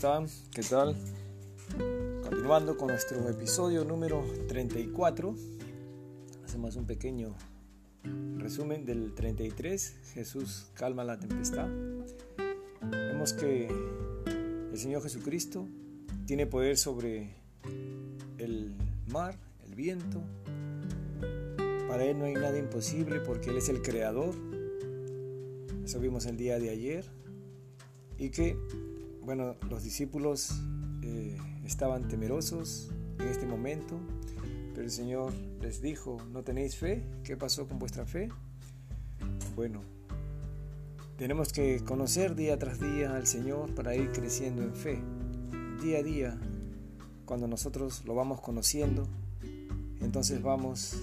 ¿Qué tal? Continuando con nuestro episodio número 34, hacemos un pequeño resumen del 33, Jesús calma la tempestad. Vemos que el Señor Jesucristo tiene poder sobre el mar, el viento. Para Él no hay nada imposible porque Él es el creador. Eso vimos el día de ayer. Y que bueno, los discípulos eh, estaban temerosos en este momento, pero el Señor les dijo, ¿no tenéis fe? ¿Qué pasó con vuestra fe? Bueno, tenemos que conocer día tras día al Señor para ir creciendo en fe. Día a día, cuando nosotros lo vamos conociendo, entonces vamos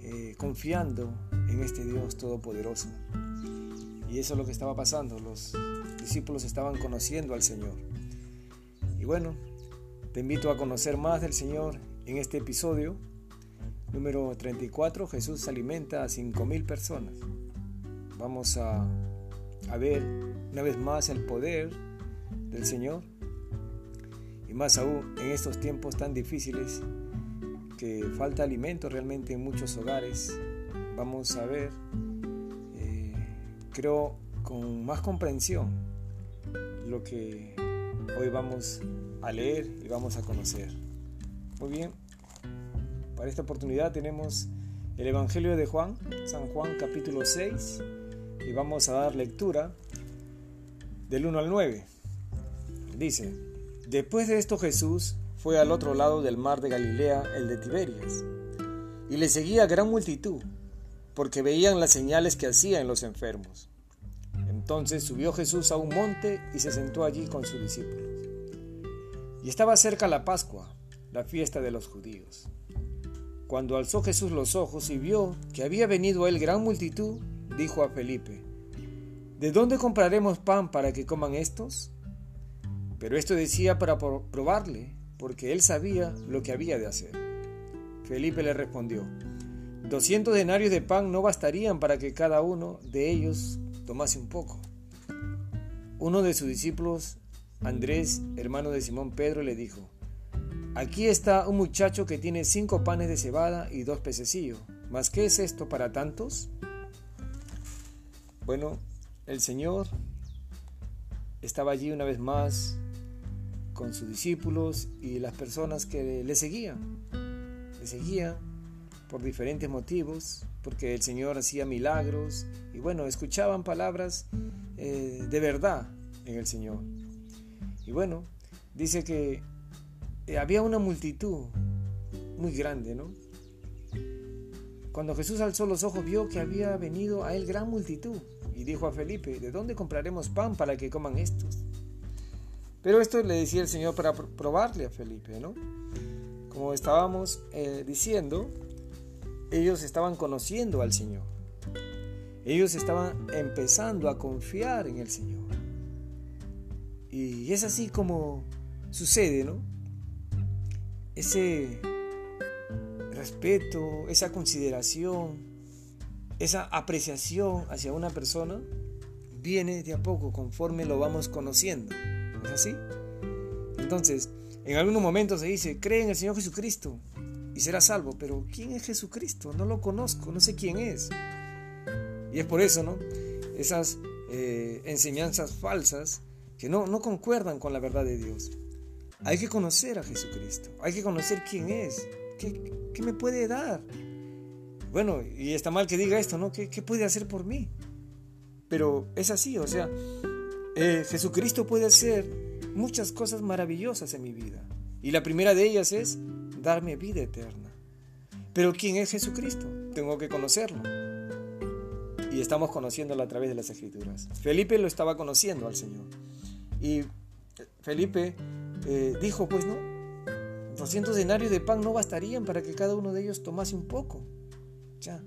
eh, confiando en este Dios Todopoderoso. Y eso es lo que estaba pasando. Los discípulos estaban conociendo al Señor. Y bueno, te invito a conocer más del Señor en este episodio número 34. Jesús alimenta a 5.000 personas. Vamos a, a ver una vez más el poder del Señor. Y más aún en estos tiempos tan difíciles que falta alimento realmente en muchos hogares. Vamos a ver, creo, con más comprensión lo que hoy vamos a leer y vamos a conocer. Muy bien, para esta oportunidad tenemos el Evangelio de Juan, San Juan capítulo 6, y vamos a dar lectura del 1 al 9. Dice, después de esto Jesús fue al otro lado del mar de Galilea, el de Tiberias, y le seguía gran multitud, porque veían las señales que hacía en los enfermos. Entonces subió Jesús a un monte y se sentó allí con sus discípulos. Y estaba cerca la Pascua, la fiesta de los judíos. Cuando alzó Jesús los ojos y vio que había venido a él gran multitud, dijo a Felipe, ¿De dónde compraremos pan para que coman estos? Pero esto decía para probarle, porque él sabía lo que había de hacer. Felipe le respondió, Doscientos denarios de pan no bastarían para que cada uno de ellos tomase un poco. Uno de sus discípulos, Andrés, hermano de Simón Pedro, le dijo, Aquí está un muchacho que tiene cinco panes de cebada y dos pececillos. ¿Mas qué es esto para tantos? Bueno, el Señor estaba allí una vez más con sus discípulos y las personas que le seguían. Le seguían por diferentes motivos, porque el Señor hacía milagros y bueno, escuchaban palabras eh, de verdad en el Señor. Y bueno, dice que eh, había una multitud muy grande, ¿no? Cuando Jesús alzó los ojos vio que había venido a él gran multitud y dijo a Felipe, ¿de dónde compraremos pan para que coman estos? Pero esto le decía el Señor para probarle a Felipe, ¿no? Como estábamos eh, diciendo, ellos estaban conociendo al Señor. Ellos estaban empezando a confiar en el Señor. Y es así como sucede, ¿no? Ese respeto, esa consideración, esa apreciación hacia una persona viene de a poco conforme lo vamos conociendo. ¿Es así? Entonces, en algunos momentos se dice, cree en el Señor Jesucristo será salvo. Pero ¿quién es Jesucristo? No lo conozco, no sé quién es. Y es por eso, ¿no? Esas eh, enseñanzas falsas que no, no concuerdan con la verdad de Dios. Hay que conocer a Jesucristo, hay que conocer quién es, qué, qué me puede dar. Bueno, y está mal que diga esto, ¿no? ¿Qué, qué puede hacer por mí? Pero es así, o sea, eh, Jesucristo puede hacer muchas cosas maravillosas en mi vida. Y la primera de ellas es darme vida eterna. Pero ¿quién es Jesucristo? Tengo que conocerlo. Y estamos conociéndolo a través de las escrituras. Felipe lo estaba conociendo al Señor. Y Felipe eh, dijo, pues no, 200 denarios de pan no bastarían para que cada uno de ellos tomase un poco. Ya,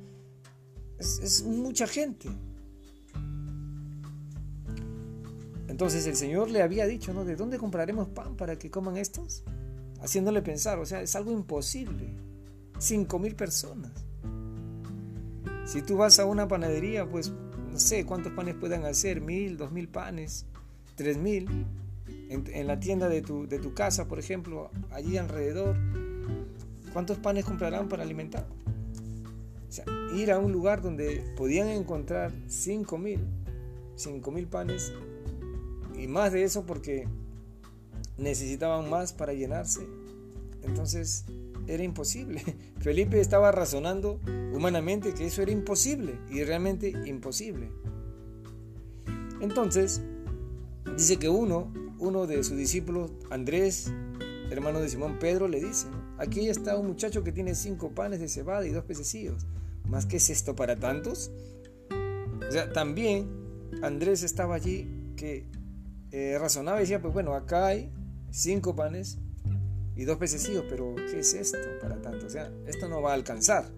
es, es mucha gente. Entonces el Señor le había dicho, ¿no? ¿De dónde compraremos pan para que coman estos? Haciéndole pensar, o sea, es algo imposible. Cinco mil personas. Si tú vas a una panadería, pues no sé cuántos panes puedan hacer, mil, dos mil panes, tres mil. en, la tienda de tu, de tu casa, por ejemplo, allí alrededor, ¿cuántos panes comprarán para alimentar? O sea, ir a un lugar donde podían encontrar 5 mil, 5 mil panes y más de eso porque necesitaban más para llenarse. Entonces era imposible. Felipe estaba razonando humanamente que eso era imposible y realmente imposible. Entonces, dice que uno, uno de sus discípulos, Andrés, hermano de Simón Pedro, le dice, aquí está un muchacho que tiene cinco panes de cebada y dos pececillos. ¿Más qué es esto para tantos? O sea, también Andrés estaba allí que eh, razonaba y decía, pues bueno, acá hay cinco panes y dos pececillos, pero ¿qué es esto para tanto? O sea, esto no va a alcanzar.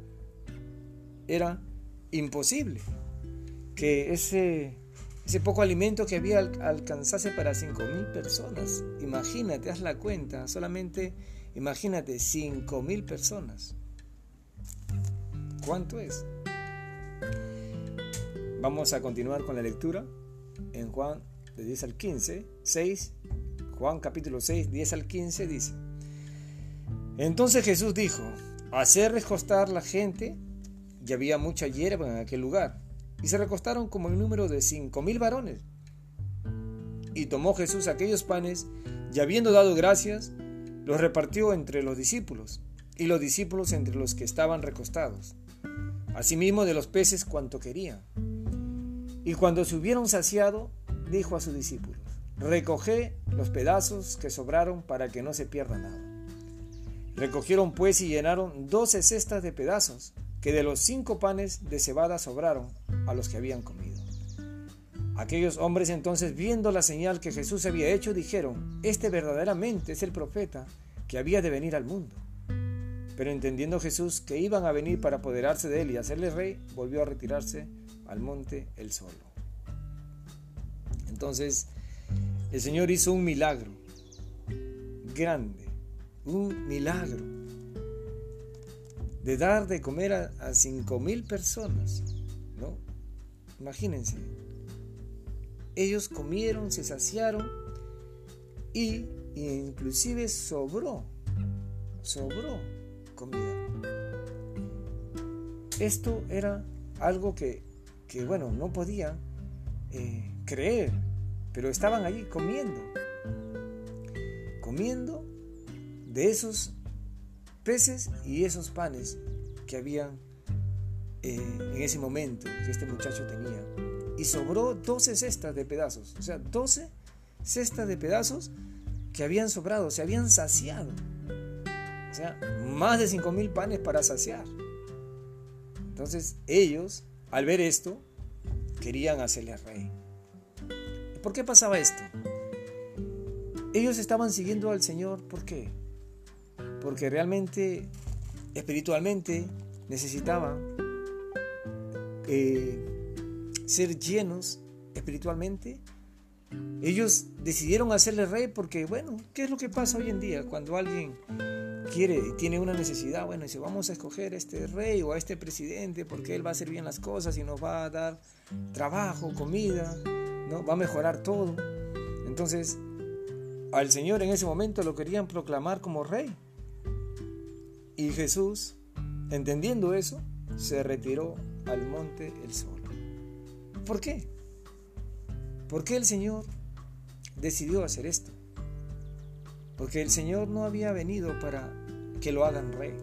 Era imposible que ese ese poco alimento que había alcanzase para 5.000 personas. Imagínate, haz la cuenta, solamente imagínate 5.000 personas. ¿Cuánto es? Vamos a continuar con la lectura en Juan de 10 al 15, 6, Juan capítulo 6, 10 al 15 dice, entonces Jesús dijo, hacer recostar la gente, y había mucha hierba en aquel lugar y se recostaron como el número de cinco mil varones. Y tomó Jesús aquellos panes, y habiendo dado gracias, los repartió entre los discípulos, y los discípulos entre los que estaban recostados, asimismo de los peces cuanto querían. Y cuando se hubieron saciado, dijo a sus discípulos, recoged los pedazos que sobraron para que no se pierda nada. Recogieron pues y llenaron doce cestas de pedazos, que de los cinco panes de cebada sobraron a los que habían comido. Aquellos hombres entonces, viendo la señal que Jesús había hecho, dijeron, este verdaderamente es el profeta que había de venir al mundo. Pero entendiendo Jesús que iban a venir para apoderarse de él y hacerle rey, volvió a retirarse al monte él solo. Entonces, el Señor hizo un milagro grande, un milagro de dar de comer a, cinco mil personas, ¿no? Imagínense. Ellos comieron, se saciaron y, inclusive sobró, sobró comida. Esto era algo que, bueno, no podían eh, creer, pero estaban allí comiendo, comiendo de esos peces y esos panes que habían eh, en ese momento que este muchacho tenía. Y sobró 12 cestas de pedazos, o sea, 12 cestas de pedazos que habían sobrado, se habían saciado. O sea, más de 5 mil panes para saciar. Entonces ellos, al ver esto, querían hacerle rey. ¿Por qué pasaba esto? Ellos estaban siguiendo al Señor, ¿por qué? porque realmente espiritualmente necesitaban eh, ser llenos espiritualmente. Ellos decidieron hacerle rey porque, bueno, ¿qué es lo que pasa hoy en día cuando alguien quiere y tiene una necesidad? Bueno, dice, vamos a escoger a este rey o a este presidente porque él va a hacer bien las cosas y nos va a dar trabajo, comida, ¿no? va a mejorar todo. Entonces, al Señor en ese momento lo querían proclamar como rey. Y Jesús, entendiendo eso, se retiró al monte el sol. ¿Por qué? ¿Por qué el Señor decidió hacer esto? Porque el Señor no había venido para que lo hagan rey.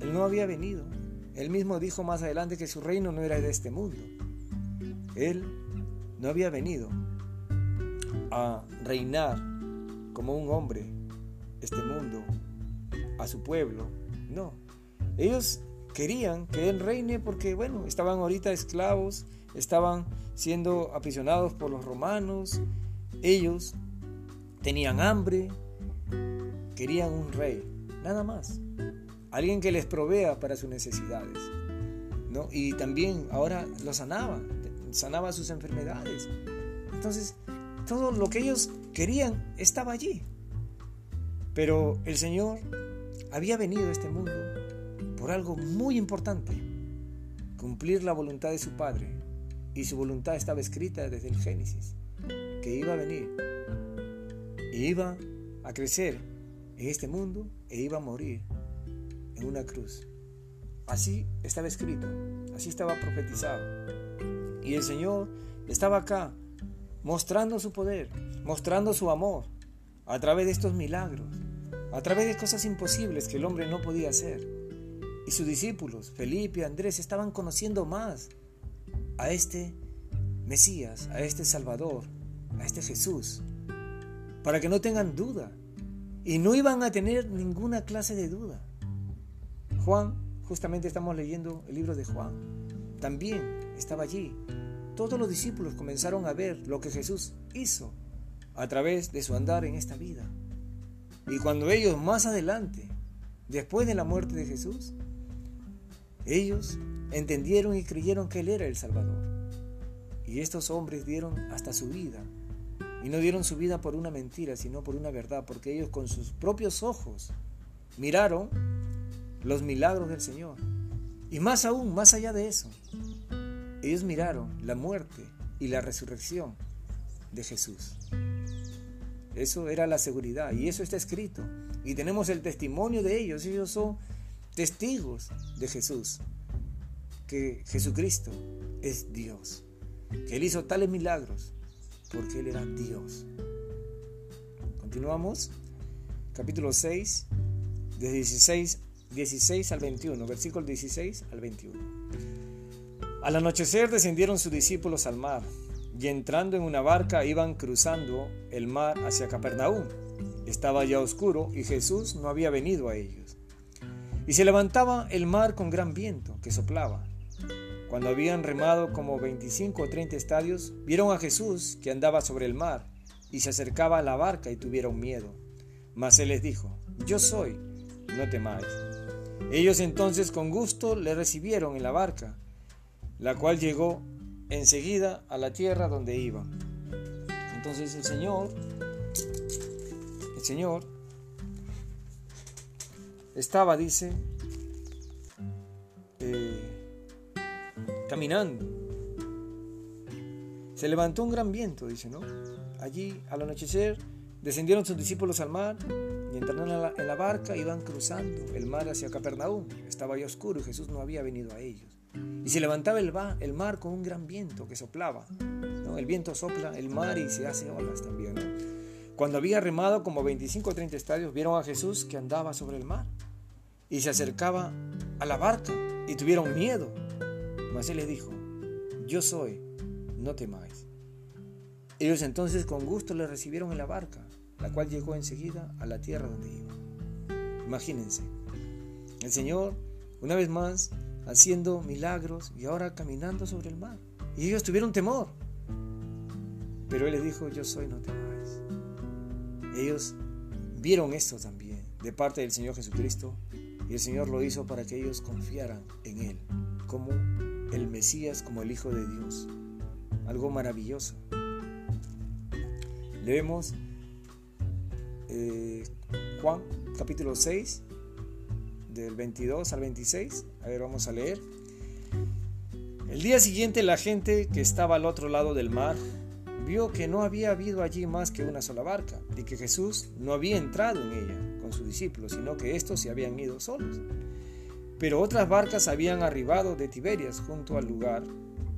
Él no había venido. Él mismo dijo más adelante que su reino no era de este mundo. Él no había venido a reinar como un hombre este mundo a su pueblo. No. Ellos querían que él reine porque, bueno, estaban ahorita esclavos, estaban siendo aprisionados por los romanos, ellos tenían hambre, querían un rey, nada más. Alguien que les provea para sus necesidades. ¿no? Y también ahora lo sanaba, sanaba sus enfermedades. Entonces, todo lo que ellos querían estaba allí. Pero el Señor había venido a este mundo por algo muy importante, cumplir la voluntad de su Padre. Y su voluntad estaba escrita desde el Génesis, que iba a venir iba a crecer en este mundo e iba a morir en una cruz. Así estaba escrito, así estaba profetizado. Y el Señor estaba acá mostrando su poder, mostrando su amor a través de estos milagros, a través de cosas imposibles que el hombre no podía hacer. Y sus discípulos, Felipe y Andrés, estaban conociendo más a este Mesías, a este Salvador, a este Jesús, para que no tengan duda. Y no iban a tener ninguna clase de duda. Juan, justamente estamos leyendo el libro de Juan, también estaba allí. Todos los discípulos comenzaron a ver lo que Jesús hizo a través de su andar en esta vida. Y cuando ellos más adelante, después de la muerte de Jesús, ellos entendieron y creyeron que Él era el Salvador. Y estos hombres dieron hasta su vida. Y no dieron su vida por una mentira, sino por una verdad, porque ellos con sus propios ojos miraron los milagros del Señor. Y más aún, más allá de eso, ellos miraron la muerte y la resurrección de Jesús. Eso era la seguridad y eso está escrito. Y tenemos el testimonio de ellos. Ellos son testigos de Jesús. Que Jesucristo es Dios. Que Él hizo tales milagros porque Él era Dios. Continuamos. Capítulo 6, de 16, 16 al 21. Versículo 16 al 21. Al anochecer descendieron sus discípulos al mar y entrando en una barca iban cruzando el mar hacia Capernaum. Estaba ya oscuro y Jesús no había venido a ellos. Y se levantaba el mar con gran viento que soplaba. Cuando habían remado como 25 o 30 estadios, vieron a Jesús que andaba sobre el mar y se acercaba a la barca y tuvieron miedo. Mas él les dijo, yo soy, no temáis. Ellos entonces con gusto le recibieron en la barca, la cual llegó enseguida a la tierra donde iba. Entonces el Señor, el Señor estaba, dice, eh, caminando. Se levantó un gran viento, dice, ¿no? Allí, al anochecer, descendieron sus discípulos al mar y entraron en la, en la barca, iban cruzando el mar hacia Capernaum. Estaba ya oscuro y Jesús no había venido a ellos. Y se levantaba el, el mar con un gran viento que soplaba. ¿no? El viento sopla el mar y se hace olas también. Cuando había remado como 25 o 30 estadios, vieron a Jesús que andaba sobre el mar y se acercaba a la barca y tuvieron miedo. Mas él les dijo, yo soy, no temáis. Ellos entonces con gusto le recibieron en la barca, la cual llegó enseguida a la tierra donde iba. Imagínense, el Señor, una vez más, haciendo milagros y ahora caminando sobre el mar. Y ellos tuvieron temor. Pero Él les dijo, yo soy, no temáis. Ellos vieron esto también de parte del Señor Jesucristo y el Señor lo hizo para que ellos confiaran en Él como el Mesías, como el Hijo de Dios. Algo maravilloso. Leemos eh, Juan capítulo 6, del 22 al 26. A ver, vamos a leer. El día siguiente la gente que estaba al otro lado del mar vio que no había habido allí más que una sola barca y que Jesús no había entrado en ella con sus discípulos, sino que estos se habían ido solos. Pero otras barcas habían arribado de Tiberias junto al lugar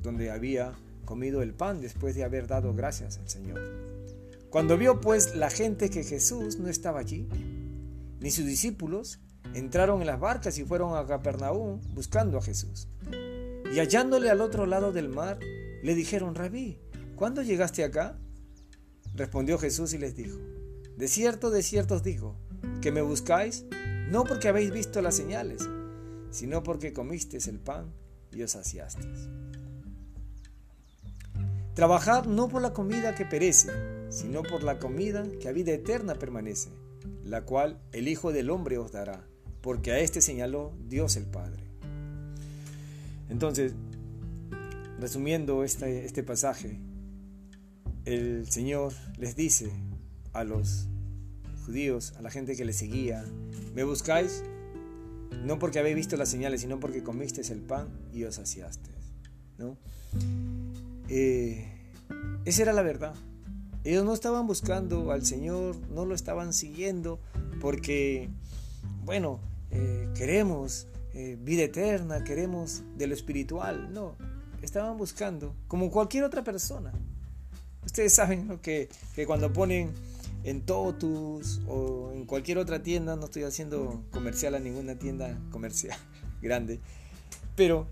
donde había comido el pan después de haber dado gracias al Señor. Cuando vio pues la gente que Jesús no estaba allí, ni sus discípulos, entraron en las barcas y fueron a Capernaum buscando a Jesús. Y hallándole al otro lado del mar, le dijeron, Rabí, ¿cuándo llegaste acá? Respondió Jesús y les dijo, De cierto, de cierto os digo, que me buscáis, no porque habéis visto las señales, sino porque comisteis el pan y os saciasteis. Trabajad no por la comida que perece, sino por la comida que a vida eterna permanece, la cual el Hijo del Hombre os dará porque a este señaló Dios el Padre. Entonces, resumiendo este, este pasaje, el Señor les dice a los judíos, a la gente que le seguía, me buscáis no porque habéis visto las señales, sino porque comisteis el pan y os saciasteis. ¿no? Eh, esa era la verdad. Ellos no estaban buscando al Señor, no lo estaban siguiendo porque, bueno, eh, queremos eh, vida eterna, queremos de lo espiritual. No, estaban buscando, como cualquier otra persona. Ustedes saben que, que cuando ponen en Totus o en cualquier otra tienda, no estoy haciendo comercial a ninguna tienda comercial grande, pero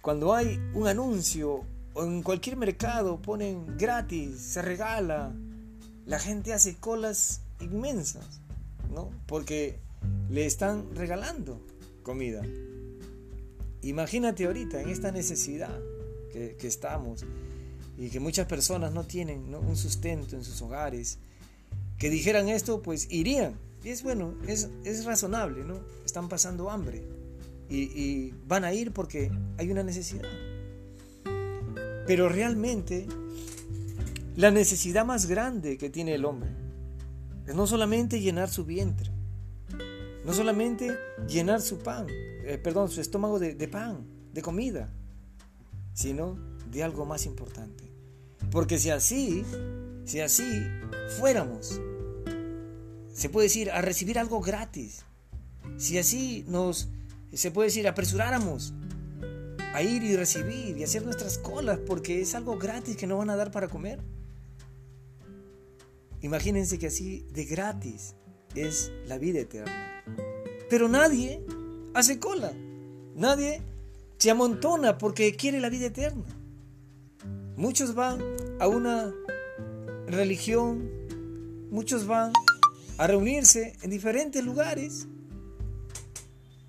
cuando hay un anuncio o en cualquier mercado ponen gratis, se regala, la gente hace colas inmensas, ¿no? Porque le están regalando comida. Imagínate ahorita en esta necesidad que, estamos y que muchas personas no tienen un sustento en sus hogares, que dijeran esto, pues irían. Y es bueno, es, es razonable, ¿no? Están pasando hambre y, van a ir porque hay una necesidad. Pero realmente la necesidad más grande que tiene el hombre es no solamente llenar su vientre, no solamente llenar su pan, eh, perdón, su estómago de, de pan, de comida, sino de algo más importante. Porque si así, si así fuéramos, se puede decir, a recibir algo gratis, si así nos se puede decir, apresuráramos a ir y recibir y hacer nuestras colas porque es algo gratis que no van a dar para comer. Imagínense que así de gratis es la vida eterna. Pero nadie hace cola. Nadie se amontona porque quiere la vida eterna. Muchos van a una religión, muchos van a reunirse en diferentes lugares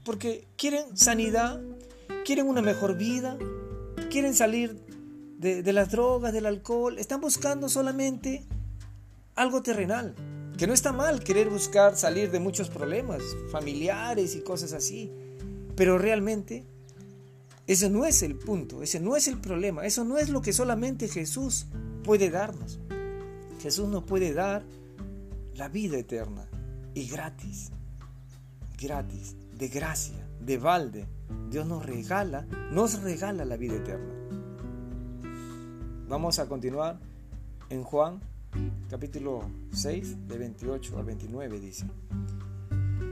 porque quieren sanidad, quieren una mejor vida, quieren salir de, las drogas, del alcohol, están buscando solamente algo terrenal. Que no está mal querer buscar salir de muchos problemas familiares y cosas así. Pero realmente ese no es el punto, ese no es el problema, eso no es lo que solamente Jesús puede darnos. Jesús nos puede dar la vida eterna y gratis, gratis de gracia, de balde. Dios nos regala, nos regala la vida eterna. Vamos a continuar en Juan capítulo 6 de 28 al 29 dice.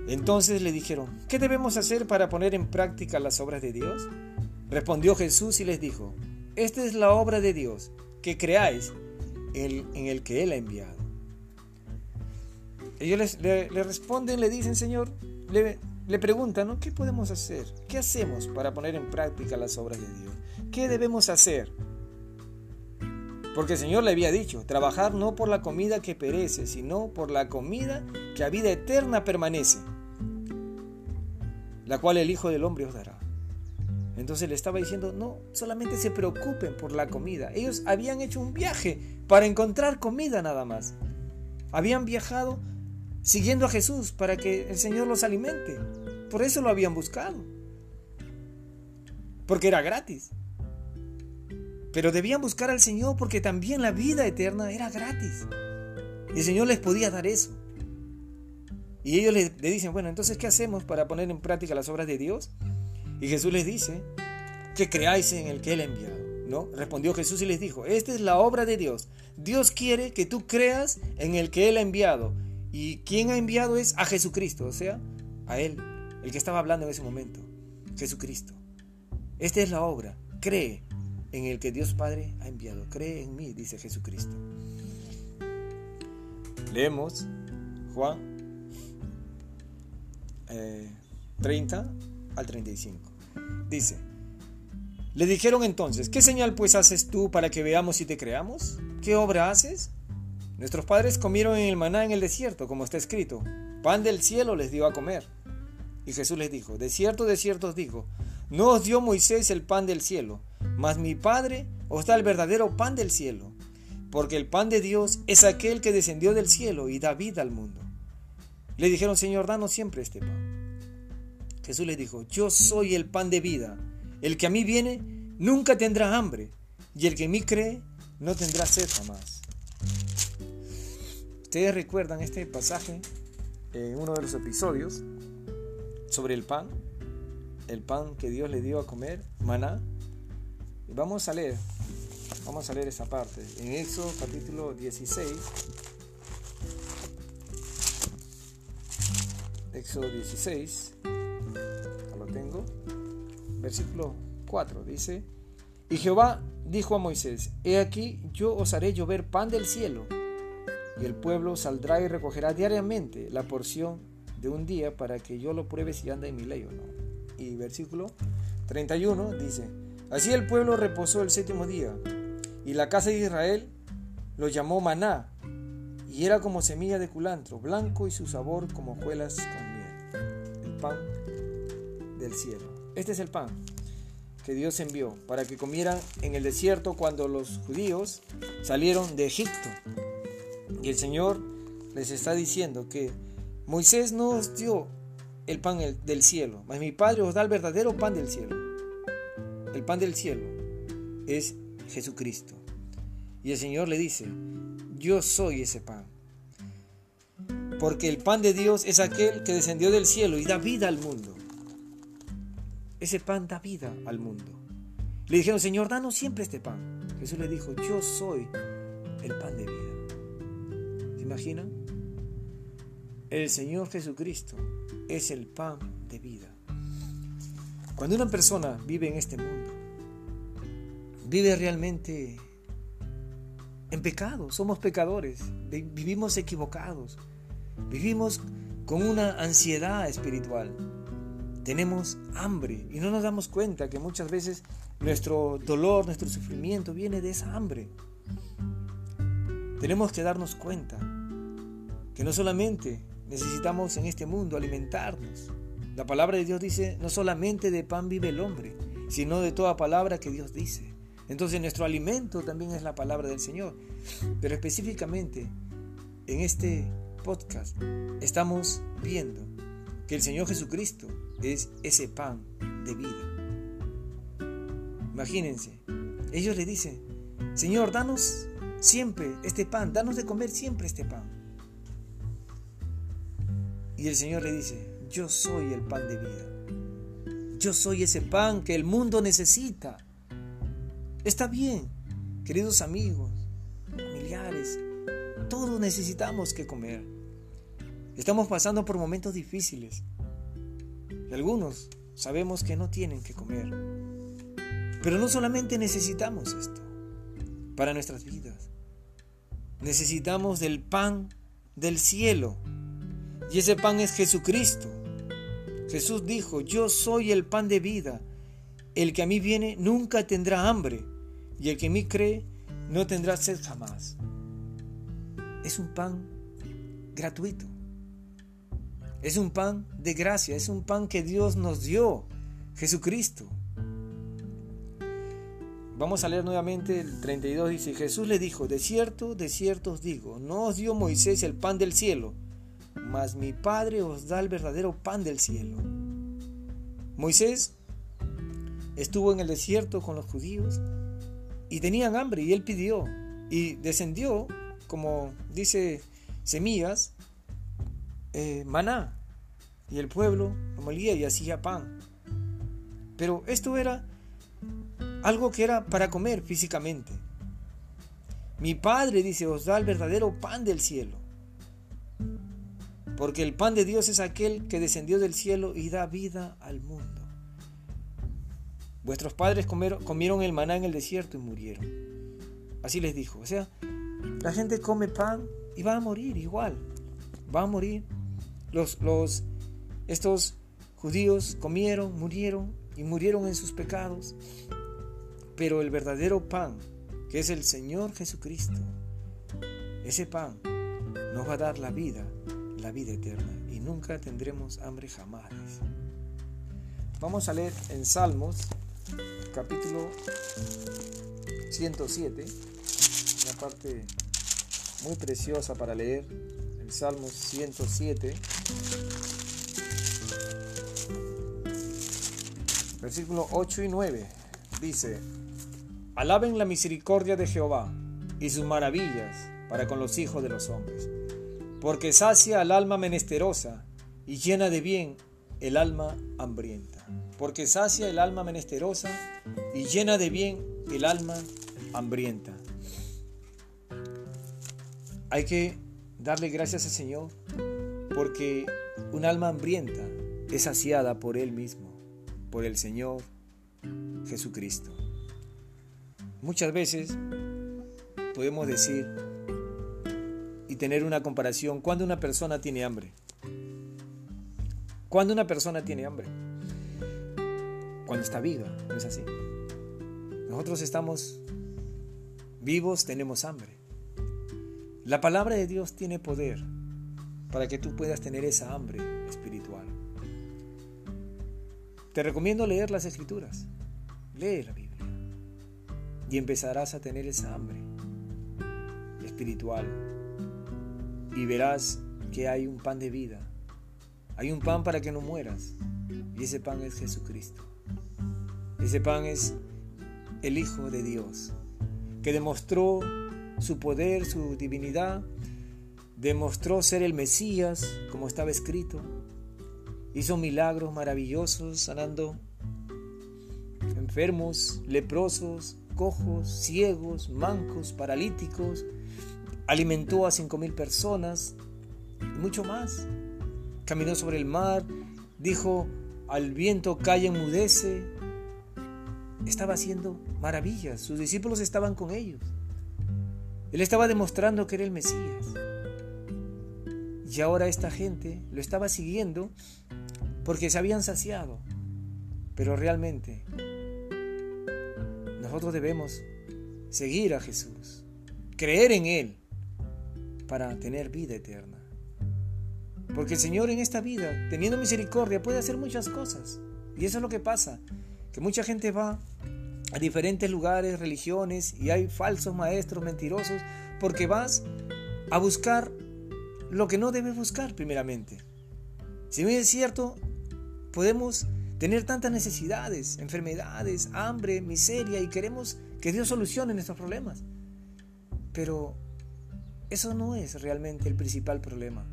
Entonces le dijeron, ¿qué debemos hacer para poner en práctica las obras de Dios? Respondió Jesús y les dijo, esta es la obra de Dios, que creáis en el que Él ha enviado. Ellos le, responden, le dicen, Señor, le, preguntan, ¿qué podemos hacer? ¿Qué hacemos para poner en práctica las obras de Dios? ¿Qué debemos hacer? Porque el Señor le había dicho, trabajar no por la comida que perece, sino por la comida que a vida eterna permanece, la cual el Hijo del Hombre os dará. Entonces le estaba diciendo, no, solamente se preocupen por la comida. Ellos habían hecho un viaje para encontrar comida nada más. Habían viajado siguiendo a Jesús para que el Señor los alimente. Por eso lo habían buscado. Porque era gratis. Pero debían buscar al Señor porque también la vida eterna era gratis. Y el Señor les podía dar eso. Y ellos le, dicen, bueno, entonces, ¿qué hacemos para poner en práctica las obras de Dios? Y Jesús les dice, que creáis en el que Él ha enviado. ¿No? Respondió Jesús y les dijo, esta es la obra de Dios. Dios quiere que tú creas en el que Él ha enviado. Y quien ha enviado es a Jesucristo, o sea, a Él, el que estaba hablando en ese momento, Jesucristo. Esta es la obra, cree en el que Dios Padre ha enviado, cree en mí, dice Jesucristo. Leemos Juan 30 eh, al 35. Dice, le dijeron entonces, ¿qué señal pues haces tú para que veamos y te creamos? ¿Qué obra haces? Nuestros padres comieron en el maná en el desierto, como está escrito. Pan del cielo les dio a comer. Y Jesús les dijo, de cierto, de cierto os digo, no os dio Moisés el pan del cielo, mas mi Padre os da el verdadero pan del cielo, porque el pan de Dios es aquel que descendió del cielo y da vida al mundo. Le dijeron, Señor, danos siempre este pan. Jesús les dijo, yo soy el pan de vida. El que a mí viene nunca tendrá hambre, y el que en mí cree no tendrá sed jamás. Ustedes recuerdan este pasaje en uno de los episodios sobre el pan, el pan que Dios le dio a comer, maná. Vamos a leer Vamos a leer esa parte. En Éxodo capítulo 16. Éxodo 16. lo tengo. Versículo 4 dice. Y Jehová dijo a Moisés, He aquí yo os haré llover pan del cielo, y el pueblo saldrá y recogerá diariamente la porción de un día para que yo lo pruebe si anda en mi ley o no. Y versículo 31 dice, Así el pueblo reposó el séptimo día, y la casa de Israel lo llamó maná, y era como semilla de culantro, blanco y su sabor como hojuelas con miel. El pan del cielo. Este es el pan que Dios envió para que comieran en el desierto cuando los judíos salieron de Egipto. Y el Señor les está diciendo que Moisés no os dio el pan del cielo, mas mi Padre os da el verdadero pan del cielo. El pan del cielo es Jesucristo. Y el Señor le dice, yo soy ese pan. Porque el pan de Dios es aquel que descendió del cielo y da vida al mundo. Ese pan da vida al mundo. Le dijeron, Señor, danos siempre este pan. Jesús le dijo, yo soy el pan de vida. ¿Se imaginan? El Señor Jesucristo es el pan de vida. Cuando una persona vive en este mundo, vive realmente en pecado, somos pecadores, vivimos equivocados, vivimos con una ansiedad espiritual, tenemos hambre y no nos damos cuenta que muchas veces nuestro dolor, nuestro sufrimiento viene de esa hambre. Tenemos que darnos cuenta que no solamente necesitamos en este mundo alimentarnos, la palabra de Dios dice, no solamente de pan vive el hombre, sino de toda palabra que Dios dice. Entonces nuestro alimento también es la palabra del Señor. Pero específicamente en este podcast estamos viendo que el Señor Jesucristo es ese pan de vida. Imagínense, ellos le dicen, Señor, danos siempre este pan, danos de comer siempre este pan. Y el Señor le dice, yo soy el pan de vida. Yo soy ese pan que el mundo necesita. Está bien, queridos amigos, familiares, todos necesitamos que comer. Estamos pasando por momentos difíciles. Y algunos sabemos que no tienen que comer. Pero no solamente necesitamos esto para nuestras vidas. Necesitamos del pan del cielo. Y ese pan es Jesucristo. Jesús dijo, yo soy el pan de vida. El que a mí viene nunca tendrá hambre. Y el que en mí cree no tendrá sed jamás. Es un pan gratuito. Es un pan de gracia, es un pan que Dios nos dio, Jesucristo. Vamos a leer nuevamente el 32, dice, Jesús le dijo, de cierto, de cierto os digo, no os dio Moisés el pan del cielo, mas mi Padre os da el verdadero pan del cielo. Moisés estuvo en el desierto con los judíos y tenían hambre y él pidió y descendió, como dice Semillas, eh, maná y el pueblo lo molía y hacía pan. Pero esto era algo que era para comer físicamente. Mi Padre dice, os da el verdadero pan del cielo. Porque el pan de Dios es aquel que descendió del cielo y da vida al mundo. Vuestros padres comieron el maná en el desierto y murieron. Así les dijo. O sea, la gente come pan y va a morir igual. Va a morir los, los, estos judíos comieron, murieron y murieron en sus pecados. Pero el verdadero pan, que es el Señor Jesucristo, ese pan nos va a dar la vida, la vida eterna. Y nunca tendremos hambre jamás. Vamos a leer en Salmos, capítulo 107, una parte muy preciosa para leer Salmos 107, versículos 8 y 9. Dice, alaben la misericordia de Jehová y sus maravillas para con los hijos de los hombres, porque sacia al alma menesterosa y llena de bien el alma hambrienta, porque sacia el alma menesterosa y llena de bien el alma hambrienta. Hay que darle gracias al Señor porque un alma hambrienta es saciada por Él mismo, por el Señor Jesucristo. Muchas veces podemos decir tener una comparación cuando una persona tiene hambre. Cuando una persona tiene hambre. Cuando está viva, no es así. Nosotros estamos vivos, tenemos hambre. La palabra de Dios tiene poder para que tú puedas tener esa hambre espiritual. Te recomiendo leer las escrituras. Lee la Biblia. Y empezarás a tener esa hambre espiritual. Y verás que hay un pan de vida. Hay un pan para que no mueras. Y ese pan es Jesucristo. Ese pan es el Hijo de Dios, que demostró su poder, su divinidad, demostró ser el Mesías, como estaba escrito, hizo milagros maravillosos sanando enfermos, leprosos, cojos, ciegos, mancos, paralíticos, alimentó a cinco mil personas y mucho más. Caminó sobre el mar, dijo al viento calla, enmudece. Estaba haciendo maravillas, sus discípulos estaban con ellos. Él estaba demostrando que era el Mesías. Y ahora esta gente lo estaba siguiendo porque se habían saciado. Pero realmente nosotros debemos seguir a Jesús, creer en Él para tener vida eterna. Porque el Señor en esta vida, teniendo misericordia, puede hacer muchas cosas. Y eso es lo que pasa, que mucha gente va a diferentes lugares, religiones, y hay falsos maestros mentirosos, porque vas a buscar lo que no debes buscar primeramente. Si bien es cierto, podemos tener tantas necesidades, enfermedades, hambre, miseria, y queremos que Dios solucione nuestros problemas. Pero eso no es realmente el principal problema.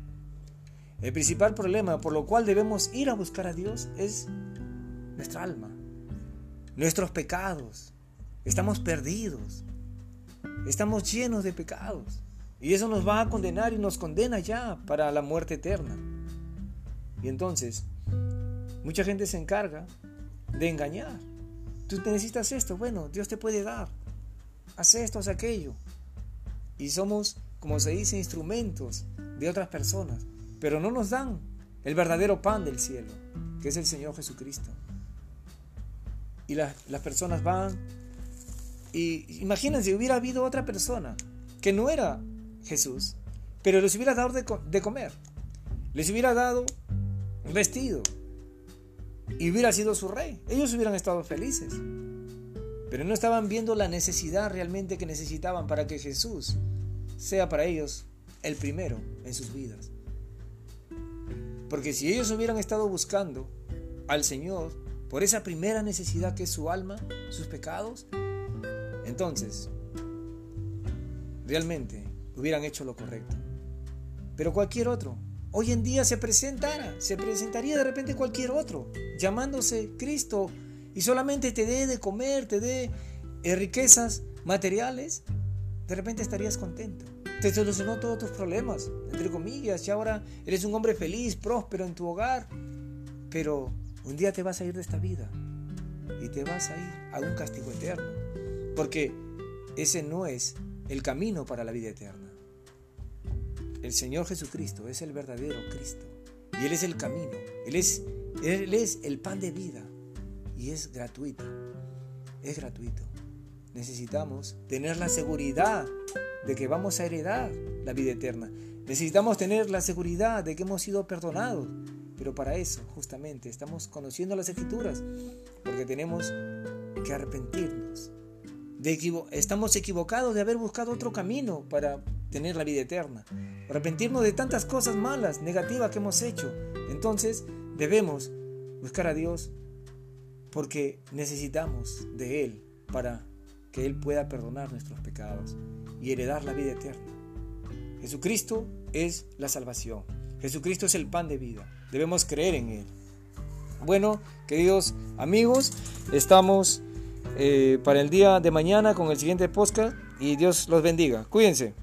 El principal problema por lo cual debemos ir a buscar a Dios es nuestra alma, nuestros pecados. Estamos perdidos. Estamos llenos de pecados. Y eso nos va a condenar y nos condena ya para la muerte eterna. Y entonces, mucha gente se encarga de engañar. Tú necesitas esto, bueno, Dios te puede dar. Haz esto, haz aquello. Y somos, como se dice, instrumentos de otras personas. Pero no nos dan el verdadero pan del cielo, que es el Señor Jesucristo. Y las personas van y imagínense, hubiera habido otra persona que no era Jesús, pero les hubiera dado de, comer, les hubiera dado un vestido y hubiera sido su rey. Ellos hubieran estado felices, pero no estaban viendo la necesidad realmente que necesitaban para que Jesús sea para ellos el primero en sus vidas. Porque si ellos hubieran estado buscando al Señor por esa primera necesidad que es su alma, sus pecados, entonces realmente hubieran hecho lo correcto. Pero cualquier otro, hoy en día se presentara, se presentaría de repente cualquier otro, llamándose Cristo, y solamente te dé de comer, te dé eh, riquezas materiales, de repente estarías contento. Te solucionó todos tus problemas, entre comillas, y ahora eres un hombre feliz, próspero en tu hogar. Pero un día te vas a ir de esta vida y te vas a ir a un castigo eterno. Porque ese no es el camino para la vida eterna. El Señor Jesucristo es el verdadero Cristo. Y Él es el camino. Él es, Él es el pan de vida. Y es gratuito. Es gratuito. Necesitamos tener la seguridad de que vamos a heredar la vida eterna. Necesitamos tener la seguridad de que hemos sido perdonados. Pero para eso, justamente, estamos conociendo las escrituras. Porque tenemos que arrepentirnos. De estamos equivocados de haber buscado otro camino para tener la vida eterna. Arrepentirnos de tantas cosas malas, negativas que hemos hecho. Entonces debemos buscar a Dios porque necesitamos de Él para que Él pueda perdonar nuestros pecados y heredar la vida eterna. Jesucristo es la salvación. Jesucristo es el pan de vida. Debemos creer en Él. Bueno, queridos amigos, estamos eh, para el día de mañana con el siguiente podcast y Dios los bendiga. Cuídense.